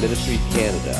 Ministries Canada.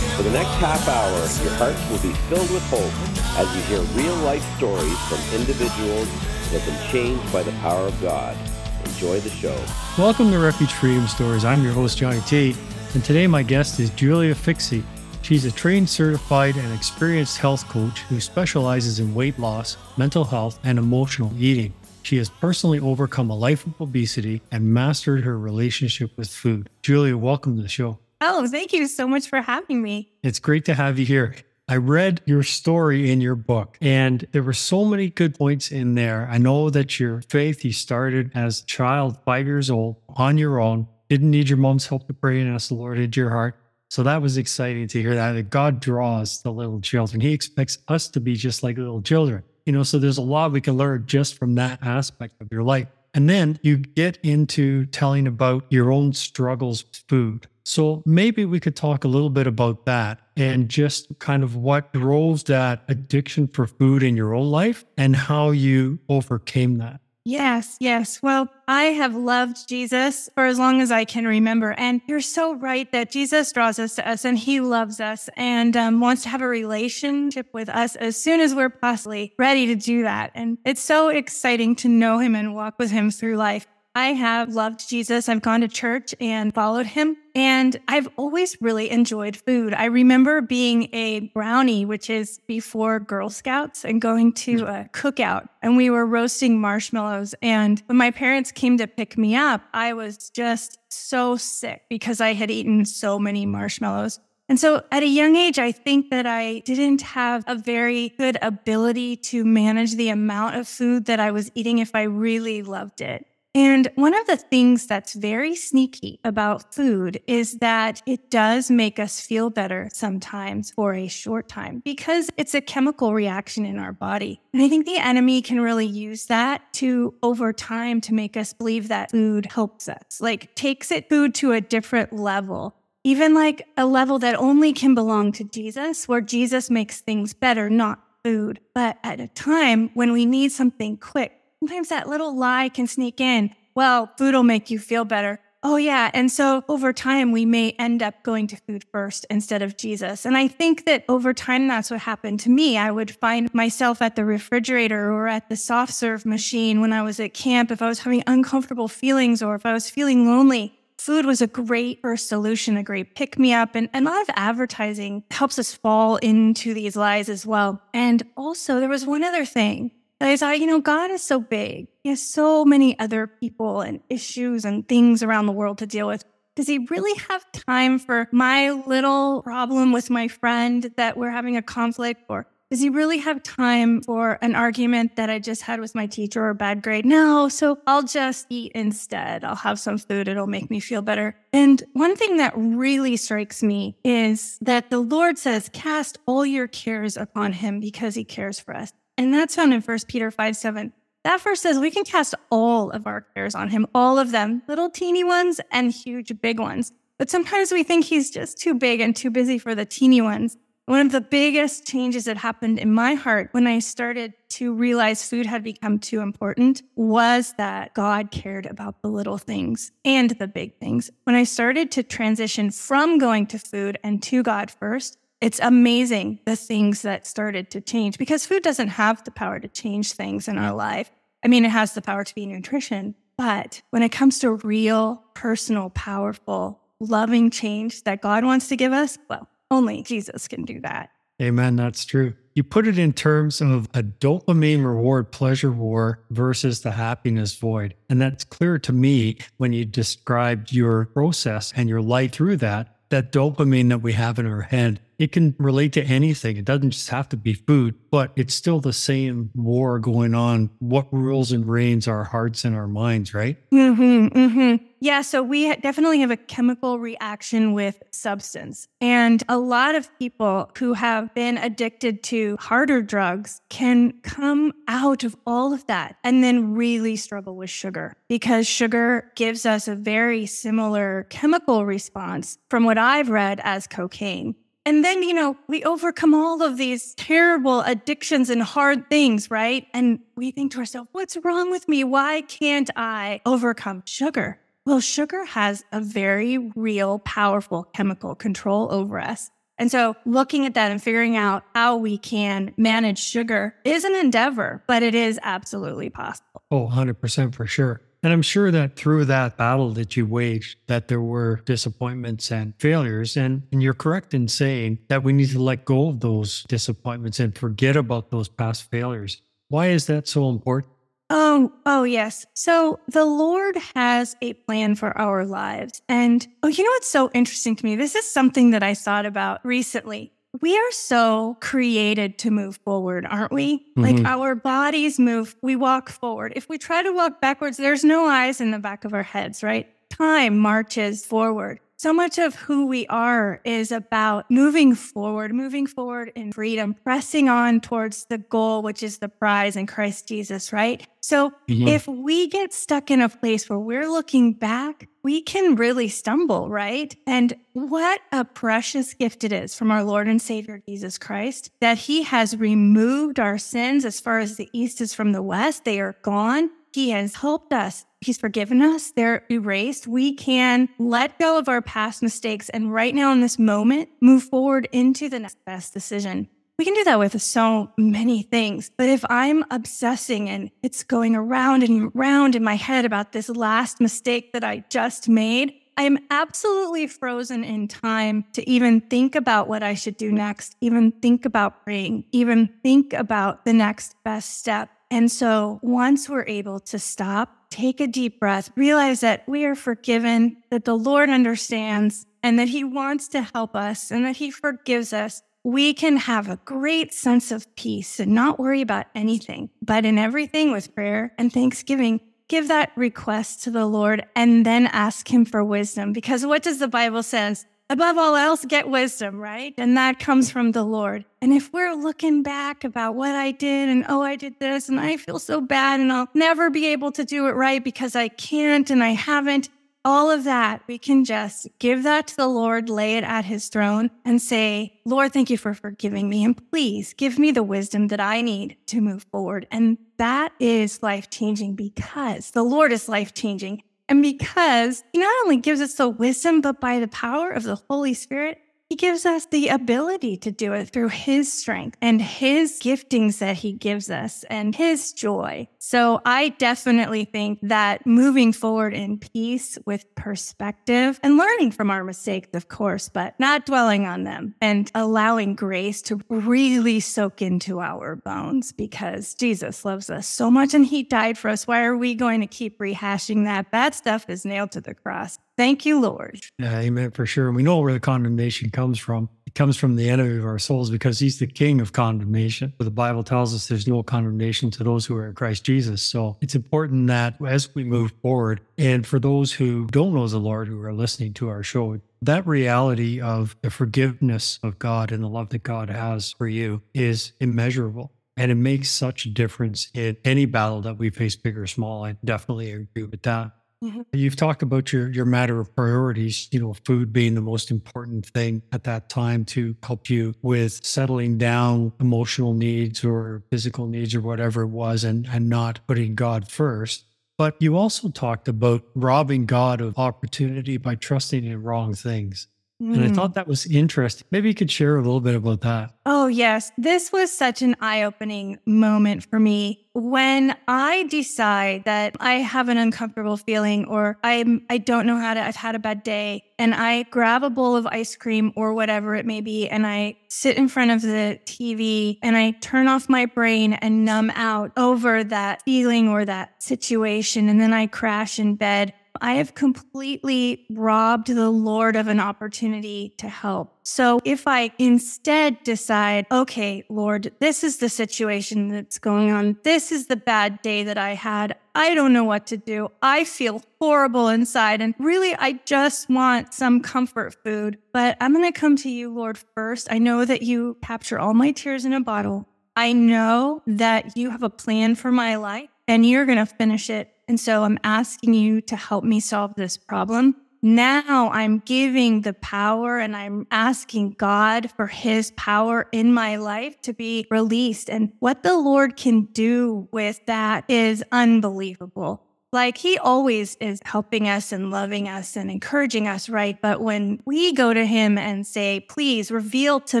For the next half hour, your hearts will be filled with hope as you hear real life stories from individuals that have been changed by the power of God. Enjoy the show. Welcome to Refuge Freedom Stories. I'm your host, Johnny T, and today my guest is Julia Fikse. She's a trained, certified, and experienced health coach who specializes in weight loss, mental health, and emotional eating. She has personally overcome a life of obesity and mastered her relationship with food. Julia, welcome to the show. Oh, thank you so much for having me. It's great to have you here. I read your story in your book, and there were so many good points in there. I know that your faith, you started as a child, five years old, on your own, didn't need your mom's help to pray and ask the Lord into your heart. So that was exciting to hear that, that God draws the little children. He expects us to be just like little children. You know, so there's a lot we can learn just from that aspect of your life. And then you get into telling about your own struggles with food. So maybe we could talk a little bit about that and just kind of what drove that addiction for food in your own life and how you overcame that. Yes, yes. Well, I have loved Jesus for as long as I can remember. And you're so right that Jesus draws us to us and he loves us and um, wants to have a relationship with us as soon as we're possibly ready to do that. And it's so exciting to know him and walk with him through life. I have loved Jesus. I've gone to church and followed him. And I've always really enjoyed food. I remember being a brownie, which is before Girl Scouts, and going to hmm. a cookout. And we were roasting marshmallows. And when my parents came to pick me up, I was just so sick because I had eaten so many marshmallows. And so at a young age, I think that I didn't have a very good ability to manage the amount of food that I was eating if I really loved it. And one of the things that's very sneaky about food is that it does make us feel better sometimes for a short time because it's a chemical reaction in our body. And I think the enemy can really use that to over time to make us believe that food helps us, like takes it food to a different level. Even like a level that only can belong to Jesus, where Jesus makes things better, not food. But at a time when we need something quick, sometimes that little lie can sneak in. Well, food will make you feel better. Oh, yeah. And so over time, we may end up going to food first instead of Jesus. And I think that over time, that's what happened to me. I would find myself at the refrigerator or at the soft serve machine when I was at camp. If I was having uncomfortable feelings or if I was feeling lonely, food was a great first solution, a great pick me up. And a lot of advertising helps us fall into these lies as well. And also, there was one other thing I thought, you know, God is so big. He has so many other people and issues and things around the world to deal with. Does he really have time for my little problem with my friend that we're having a conflict? Or does he really have time for an argument that I just had with my teacher or a bad grade? No. So I'll just eat instead. I'll have some food. It'll make me feel better. And one thing that really strikes me is that the Lord says, cast all your cares upon him because he cares for us. And that's found in 1 Peter 5 7. That verse says we can cast all of our cares on him, all of them, little teeny ones and huge big ones. But sometimes we think he's just too big and too busy for the teeny ones. One of the biggest changes that happened in my heart when I started to realize food had become too important was that God cared about the little things and the big things. When I started to transition from going to food and to God first, it's amazing the things that started to change because food doesn't have the power to change things in our life. I mean, it has the power to be nutrition, but when it comes to real, personal, powerful, loving change that God wants to give us, well, only Jesus can do that. Amen. That's true. You put it in terms of a dopamine reward pleasure war versus the happiness void. And that's clear to me when you described your process and your life through that, that dopamine that we have in our head it can relate to anything. It doesn't just have to be food, but it's still the same war going on. What rules and reigns our hearts and our minds, right? Mm-hmm, mm-hmm. Yeah, so we definitely have a chemical reaction with substance. And a lot of people who have been addicted to harder drugs can come out of all of that and then really struggle with sugar because sugar gives us a very similar chemical response from what I've read as cocaine. And then, you know, we overcome all of these terrible addictions and hard things, right? And we think to ourselves, what's wrong with me? Why can't I overcome sugar? Well, sugar has a very real, powerful chemical control over us. And so looking at that and figuring out how we can manage sugar is an endeavor, but it is absolutely possible. Oh, 100% for sure. And I'm sure that through that battle that you waged, that there were disappointments and failures. And, and you're correct in saying that we need to let go of those disappointments and forget about those past failures. Why is that so important? Oh, oh, yes. So the Lord has a plan for our lives. And oh, you know what's so interesting to me? This is something that I thought about recently. We are so created to move forward, aren't we? Mm-hmm. Like our bodies move, we walk forward. If we try to walk backwards, there's no eyes in the back of our heads, right? Time marches forward so much of who we are is about moving forward, moving forward in freedom, pressing on towards the goal, which is the prize in Christ Jesus, right? So mm-hmm. if we get stuck in a place where we're looking back, we can really stumble, right? And what a precious gift it is from our Lord and Savior Jesus Christ that he has removed our sins as far as the east is from the west. They are gone. He has helped us. He's forgiven us. They're erased. We can let go of our past mistakes and right now in this moment, move forward into the next best decision. We can do that with so many things. But if I'm obsessing and it's going around and around in my head about this last mistake that I just made, I am absolutely frozen in time to even think about what I should do next, even think about praying, even think about the next best step. And so once we're able to stop, take a deep breath, realize that we are forgiven, that the Lord understands, and that He wants to help us, and that He forgives us, we can have a great sense of peace and not worry about anything, but in everything with prayer and thanksgiving, give that request to the Lord and then ask Him for wisdom. Because what does the Bible says? Above all else, get wisdom, right? And that comes from the Lord. And if we're looking back about what I did and, oh, I did this and I feel so bad and I'll never be able to do it right because I can't and I haven't, all of that, we can just give that to the Lord, lay it at his throne and say, Lord, thank you for forgiving me. And please give me the wisdom that I need to move forward. And that is life changing because the Lord is life changing. And because he not only gives us the wisdom, but by the power of the Holy Spirit, he gives us the ability to do it through his strength and his giftings that he gives us and his joy. So I definitely think that moving forward in peace with perspective and learning from our mistakes, of course, but not dwelling on them and allowing grace to really soak into our bones because Jesus loves us so much and he died for us. Why are we going to keep rehashing that? Bad stuff is nailed to the cross. Thank you, Lord. Yeah, amen for sure. And we know where the condemnation comes from. It comes from the enemy of our souls because he's the king of condemnation. But the Bible tells us there's no condemnation to those who are in Christ Jesus. So it's important that as we move forward, and for those who don't know the Lord who are listening to our show, that reality of the forgiveness of God and the love that God has for you is immeasurable. And it makes such a difference in any battle that we face, big or small. I definitely agree with that. Mm-hmm. You've talked about your your matter of priorities, you know, food being the most important thing at that time to help you with settling down emotional needs or physical needs or whatever it was and and not putting God first. But you also talked about robbing God of opportunity by trusting in wrong things. Mm. And I thought mm. that was interesting. Maybe you could share a little bit about that. Oh, yes. This was such an eye opening moment for me. When I decide that I have an uncomfortable feeling or I'm, I don't know how to, I've had a bad day and I grab a bowl of ice cream or whatever it may be and I sit in front of the TV and I turn off my brain and numb out over that feeling or that situation. And then I crash in bed I have completely robbed the Lord of an opportunity to help. So if I instead decide, okay, Lord, this is the situation that's going on. This is the bad day that I had. I don't know what to do. I feel horrible inside. And really, I just want some comfort food. But I'm going to come to you, Lord, first. I know that you capture all my tears in a bottle. I know that you have a plan for my life and you're going to finish it and so I'm asking you to help me solve this problem. Now I'm giving the power and I'm asking God for his power in my life to be released. And what the Lord can do with that is unbelievable. Like he always is helping us and loving us and encouraging us, right? But when we go to him and say, please reveal to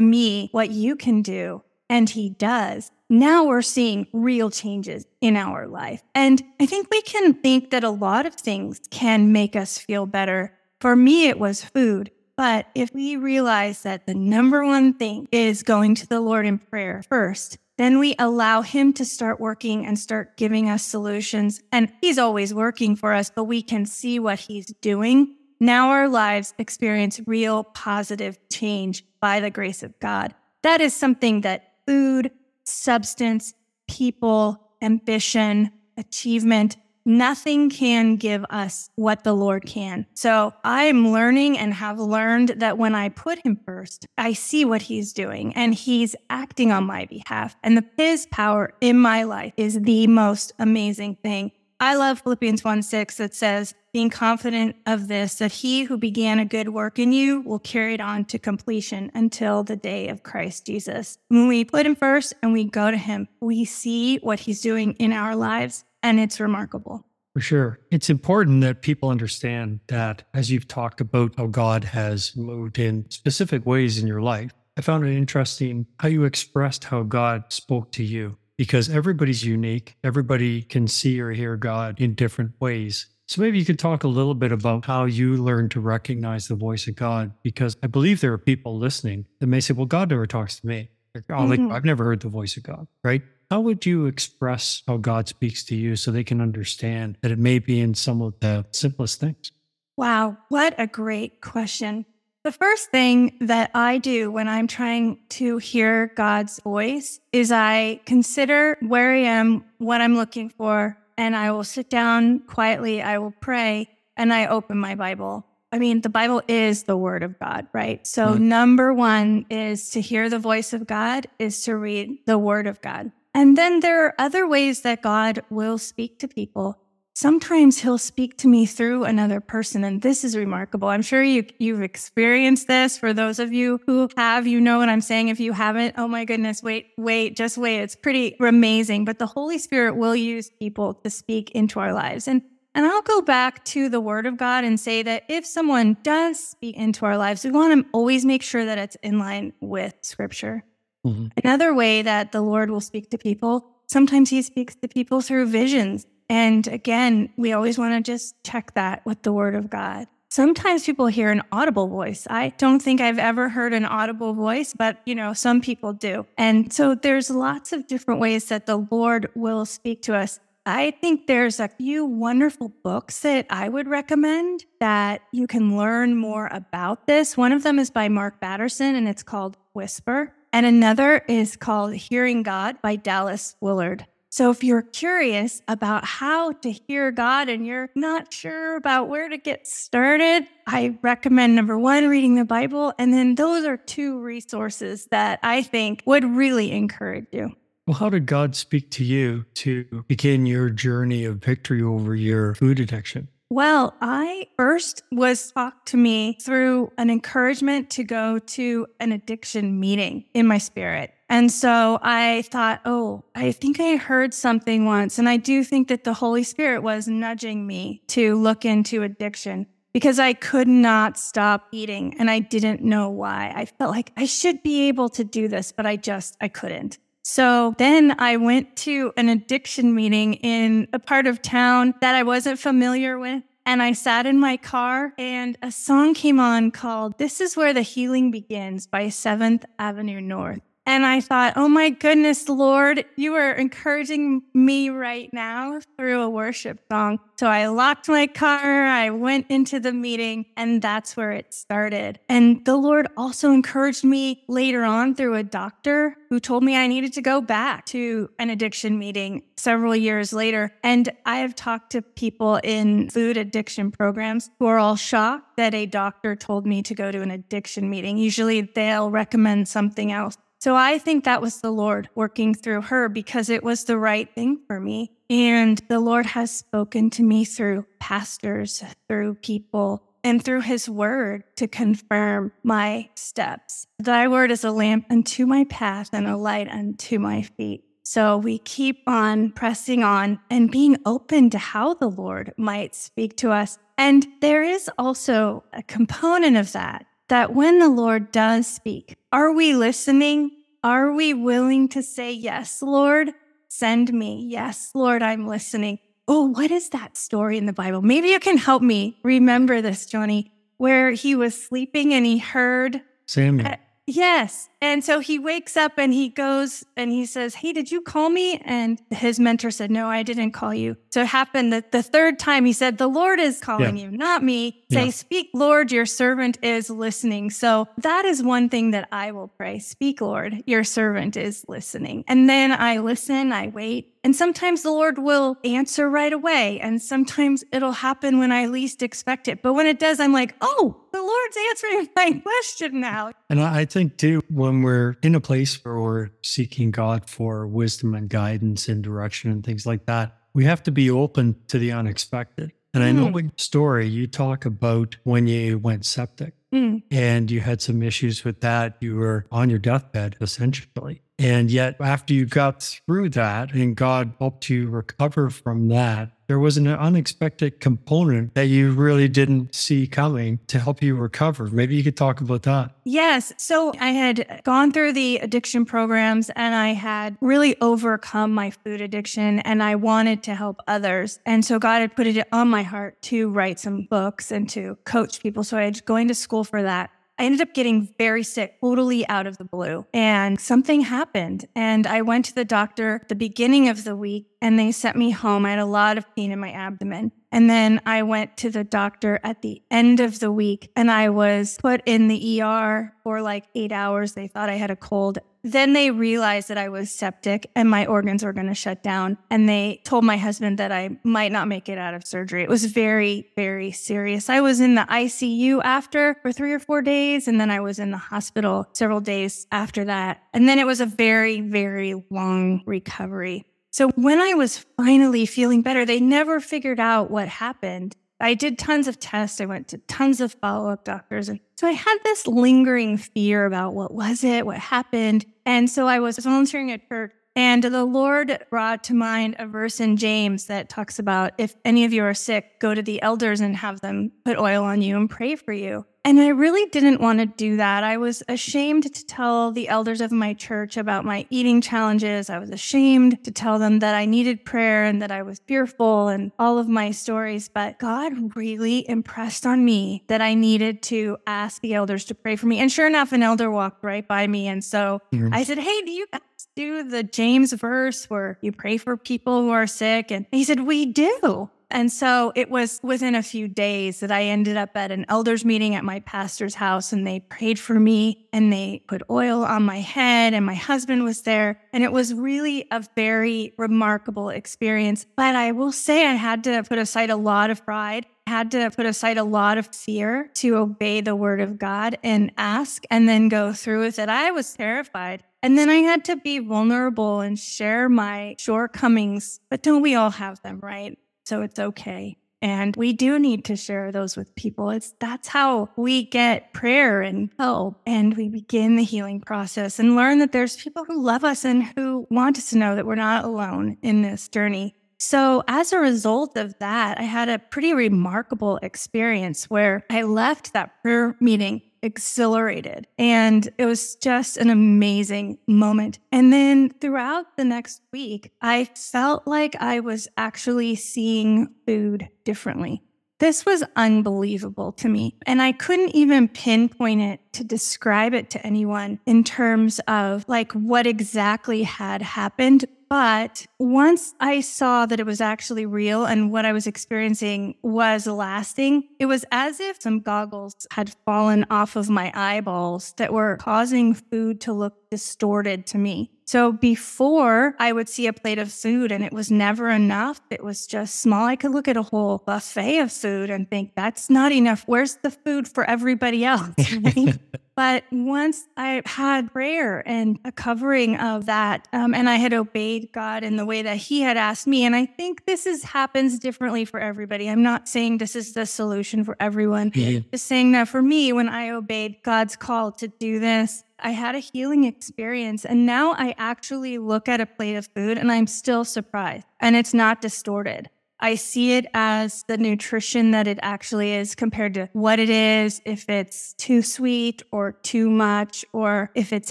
me what you can do, and he does, now we're seeing real changes in our life. And I think we can think that a lot of things can make us feel better. For me, it was food. But if we realize that the number one thing is going to the Lord in prayer first, then we allow him to start working and start giving us solutions. And he's always working for us, but we can see what he's doing. Now our lives experience real positive change by the grace of God. That is something that food, substance, people, ambition, achievement, nothing can give us what the Lord can. So I'm learning and have learned that when I put him first, I see what he's doing and he's acting on my behalf. And the, his power in my life is the most amazing thing. I love Philippians 1 6 that says, being confident of this, that he who began a good work in you will carry it on to completion until the day of Christ Jesus. When we put him first and we go to him, we see what he's doing in our lives, and it's remarkable. For sure. It's important that people understand that as you've talked about how God has moved in specific ways in your life, I found it interesting how you expressed how God spoke to you because everybody's unique. Everybody can see or hear God in different ways. So maybe you could talk a little bit about how you learned to recognize the voice of God, because I believe there are people listening that may say, well, God never talks to me. mm-hmm. like, I've never heard the voice of God, right? How would you express how God speaks to you so they can understand that it may be in some of the simplest things? Wow, what a great question. The first thing that I do when I'm trying to hear God's voice is I consider where I am, what I'm looking for, and I will sit down quietly, I will pray, and I open my Bible. I mean, the Bible is the word of God, right? So, mm-hmm. number one is to hear the voice of God, is to read the word of God. And then there are other ways that God will speak to people. Sometimes he'll speak to me through another person, and this is remarkable. I'm sure you, you've experienced this. For those of you who have, you know what I'm saying. If you haven't, oh my goodness, wait, wait, just wait. It's pretty amazing. But the Holy Spirit will use people to speak into our lives. And and I'll go back to the word of God and say that if someone does speak into our lives, we want to always make sure that it's in line with scripture. Mm-hmm. Another way that the Lord will speak to people, sometimes he speaks to people through visions and again, we always want to just check that with the word of God. Sometimes people hear an audible voice. I don't think I've ever heard an audible voice, but you know, some people do. And so there's lots of different ways that the Lord will speak to us. I think there's a few wonderful books that I would recommend that you can learn more about this. One of them is by Mark Batterson and it's called Whisper. And another is called Hearing God by Dallas Willard. So if you're curious about how to hear God and you're not sure about where to get started, I recommend number one, reading the Bible. And then those are two resources that I think would really encourage you. Well, how did God speak to you to begin your journey of victory over your food addiction? Well, I first was talked to me through an encouragement to go to an addiction meeting in my spirit. And so I thought, oh, I think I heard something once. And I do think that the Holy Spirit was nudging me to look into addiction because I could not stop eating and I didn't know why. I felt like I should be able to do this, but I just, I couldn't. So then I went to an addiction meeting in a part of town that I wasn't familiar with. And I sat in my car and a song came on called This Is Where the Healing Begins by 10th Avenue North. And I thought, oh my goodness, Lord, you are encouraging me right now through a worship song. So I locked my car, I went into the meeting, and that's where it started. And the Lord also encouraged me later on through a doctor who told me I needed to go back to an addiction meeting several years later. And I have talked to people in food addiction programs who are all shocked that a doctor told me to go to an addiction meeting. Usually they'll recommend something else. So I think that was the Lord working through her because it was the right thing for me. And the Lord has spoken to me through pastors, through people, and through his word to confirm my steps. Thy word is a lamp unto my path and a light unto my feet. So we keep on pressing on and being open to how the Lord might speak to us. And there is also a component of that, that when the Lord does speak, are we listening? Are we willing to say, Yes, Lord, send me? Yes, Lord, I'm listening. Oh, what is that story in the Bible? Maybe you can help me remember this, Johnny, where he was sleeping and he heard Samuel. Eh, yes. And so he wakes up and he goes and he says, Hey, did you call me? And his mentor said, No, I didn't call you. So it happened that the third time he said, The Lord is calling Yeah. you, not me. Yeah. Say, Speak, Lord, your servant is listening. So that is one thing that I will pray. Speak, Lord, your servant is listening. And then I listen, I wait. And sometimes the Lord will answer right away. And sometimes it'll happen when I least expect it. But when it does, I'm like, Oh, the Lord's answering my question now. And I I think too, when we're in a place where we're seeking God for wisdom and guidance and direction and things like that, we have to be open to the unexpected. And I know Mm. in story, you talk about when you went septic Mm. and you had some issues with that. You were on your deathbed, essentially. And yet, after you got through that and God helped you recover from that, there was an unexpected component that you really didn't see coming to help you recover. Maybe you could talk about that. Yes. So I had gone through the addiction programs and I had really overcome my food addiction and I wanted to help others. And so God had put it on my heart to write some books and to coach people. So I was going to school for that. I ended up getting very sick, totally out of the blue. And something happened. And I went to the doctor the beginning of the week and they sent me home. I had a lot of pain in my abdomen. And then I went to the doctor at the end of the week and I was put in the ER for like eight hours. They thought I had a cold. Then they realized that I was septic and my organs were going to shut down. And they told my husband that I might not make it out of surgery. It was very, very serious. I was in the ICU after for three or four days. And then I was in the hospital several days after that. And then it was a very, very long recovery. So when I was finally feeling better, they never figured out what happened. I did tons of tests. I went to tons of follow up doctors. And so I had this lingering fear about what was it, what happened. And so I was volunteering at church. And the Lord brought to mind a verse in James that talks about if any of you are sick, go to the elders and have them put oil on you and pray for you. And I really didn't want to do that. I was ashamed to tell the elders of my church about my eating challenges. I was ashamed to tell them that I needed prayer and that I was fearful and all of my stories. But God really impressed on me that I needed to ask the elders to pray for me. And sure enough, an elder walked right by me. And so Mhm. I said, Hey, do you guys do the James verse where you pray for people who are sick? And he said, We do. And so it was within a few days that I ended up at an elders meeting at my pastor's house and they prayed for me and they put oil on my head and my husband was there. And it was really a very remarkable experience. But I will say I had to put aside a lot of pride. Had to put aside a lot of fear to obey the word of God and ask and then go through with it. I was terrified. And then I had to be vulnerable and share my shortcomings. But don't we all have them, right? So it's okay. And we do need to share those with people. It's that's how we get prayer and help and we begin the healing process and learn that there's people who love us and who want us to know that we're not alone in this journey. So, as a result of that, I had a pretty remarkable experience where I left that prayer meeting exhilarated and it was just an amazing moment. And then throughout the next week, I felt like I was actually seeing food differently. This was unbelievable to me. And I couldn't even pinpoint it to describe it to anyone in terms of like what exactly had happened. But once I saw that it was actually real and what I was experiencing was lasting, it was as if some goggles had fallen off of my eyeballs that were causing food to look distorted to me. So before I would see a plate of food and it was never enough, it was just small. I could look at a whole buffet of food and think, that's not enough. Where's the food for everybody else? Right? But once I had prayer and a covering of that, um, and I had obeyed God in the way that He had asked me, and I think this is happens differently for everybody. I'm not saying this is the solution for everyone. Yeah. Just saying that for me, when I obeyed God's call to do this, I had a healing experience. And now I actually look at a plate of food and I'm still surprised and it's not distorted. I see it as the nutrition that it actually is compared to what it is, if it's too sweet or too much, or if it's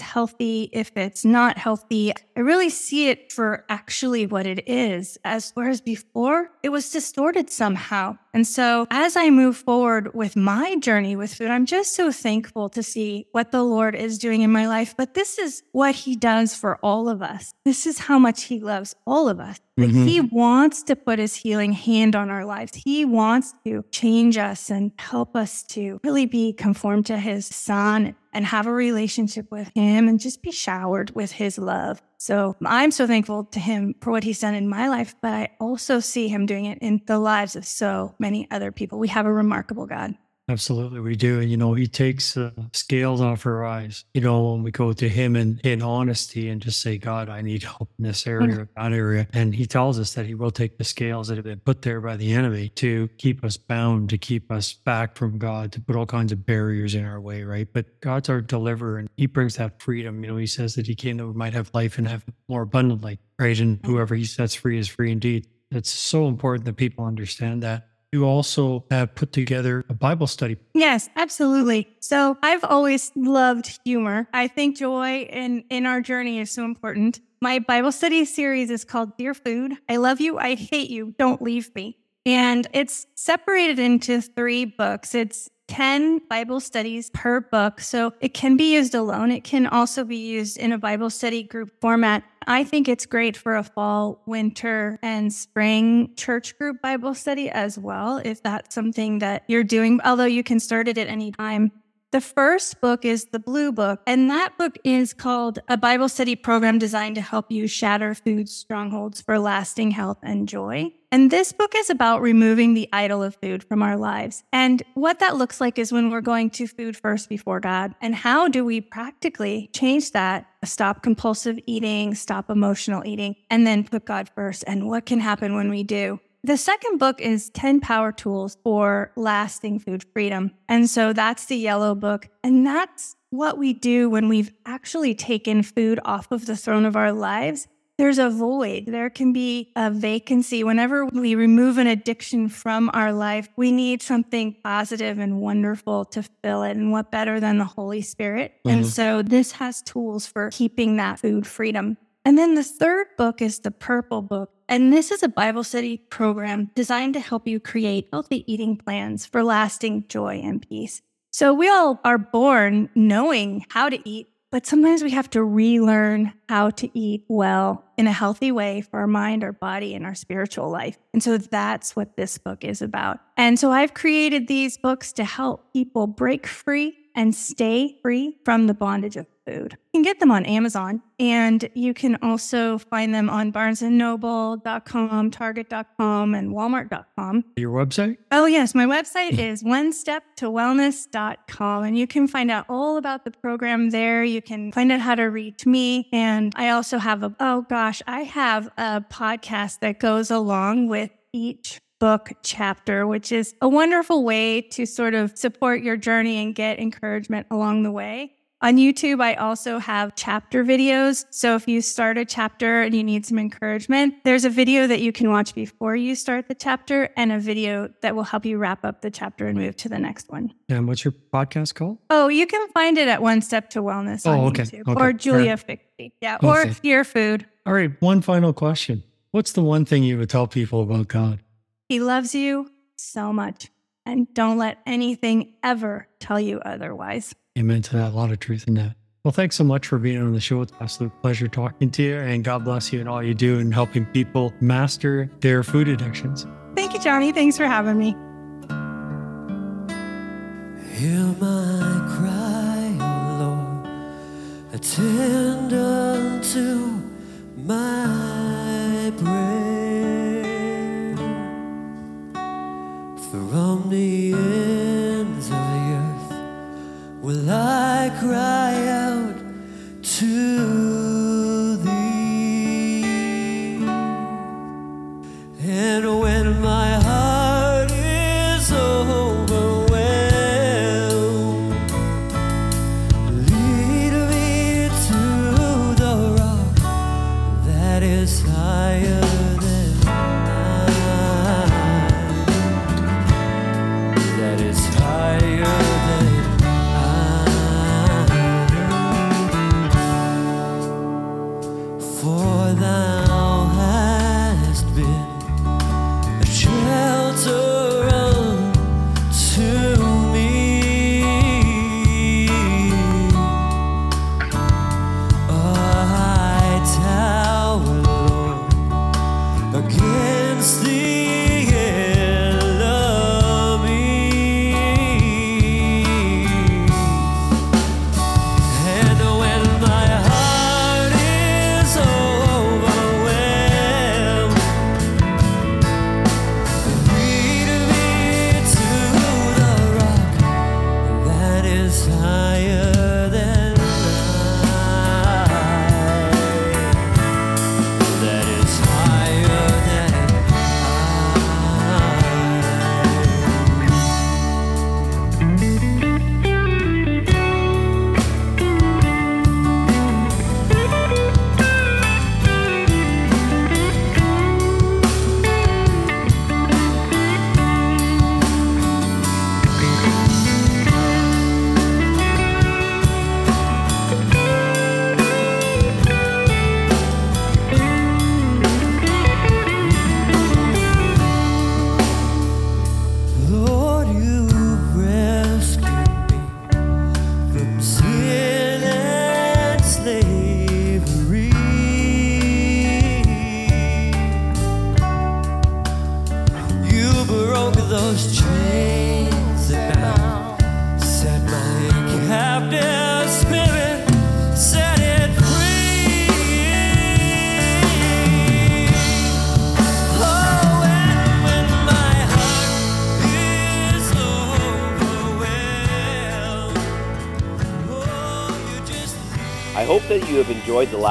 healthy, if it's not healthy. I really see it for actually what it is, as whereas before it was distorted somehow. And so as I move forward with my journey with food, I'm just so thankful to see what the Lord is doing in my life. But this is what he does for all of us. This is how much he loves all of us. Mm-hmm. He wants to put his healing hand on our lives. He wants to change us and help us to really be conformed to his son and have a relationship with him and just be showered with his love. So I'm so thankful to him for what he's done in my life, but I also see him doing it in the lives of so many other people. We have a remarkable God. Absolutely, we do. And, you know, he takes uh, scales off our eyes, you know, when we go to him in, in honesty and just say, God, I need help in this area or that area. And he tells us that he will take the scales that have been put there by the enemy to keep us bound, to keep us back from God, to put all kinds of barriers in our way, right? But God's our deliverer and he brings that freedom. You know, he says that he came that we might have life and have more abundantly, right? And whoever he sets free is free indeed. It's so important that people understand that you also have put together a Bible study. Yes, absolutely. So I've always loved humor. I think joy in, in our journey is so important. My Bible study series is called Dear Food. I love you. I hate you. Don't leave me. And it's separated into three books. It's 10 Bible studies per book. So it can be used alone. It can also be used in a Bible study group format. I think it's great for a fall, winter, and spring church group Bible study as well, if that's something that you're doing, although you can start it at any time. The first book is the Blue Book, and that book is called A Bible Study Program Designed to Help You Shatter Food Strongholds for Lasting Health and Joy. And this book is about removing the idol of food from our lives. And what that looks like is when we're going to food first before God. And how do we practically change that? Stop compulsive eating, stop emotional eating, and then put God first. And what can happen when we do? The second book is 10 Power Tools for Lasting Food Freedom. And so that's the yellow book. And that's what we do when we've actually taken food off of the throne of our lives. There's a void. There can be a vacancy. Whenever we remove an addiction from our life, we need something positive and wonderful to fill it. And what better than the Holy Spirit? Mm-hmm. And so this has tools for keeping that food freedom. And then the third book is the Purple Book. And this is a Bible study program designed to help you create healthy eating plans for lasting joy and peace. So we all are born knowing how to eat, but sometimes we have to relearn how to eat well in a healthy way for our mind, our body, and our spiritual life. And so that's what this book is about. And so I've created these books to help people break free and stay free from the bondage of food. You can get them on Amazon and you can also find them on barnesandnoble.com, target.com, and walmart.com. Your website? Oh, yes. My website is one step to wellness.com and you can find out all about the program there. You can find out how to reach me. And I also have a, oh gosh, I have a podcast that goes along with each book chapter, which is a wonderful way to sort of support your journey and get encouragement along the way. On YouTube, I also have chapter videos. So if you start a chapter and you need some encouragement, there's a video that you can watch before you start the chapter and a video that will help you wrap up the chapter and move to the next one. And what's your podcast called? Oh, you can find it at One Step to Wellness oh, on okay. YouTube okay. or Julia Fikse. Yeah, or Dear Food. All right, one final question. What's the one thing you would tell people about God? He loves you so much. And don't let anything ever tell you otherwise. Amen to that. A lot of truth in that. Well, thanks so much for being on the show. It's an absolute pleasure talking to you. And God bless you and all you do in helping people master their food addictions. Thank you, Johnny. Thanks for having me. Hear my cry, O Lord. Attend unto my prayer. The ends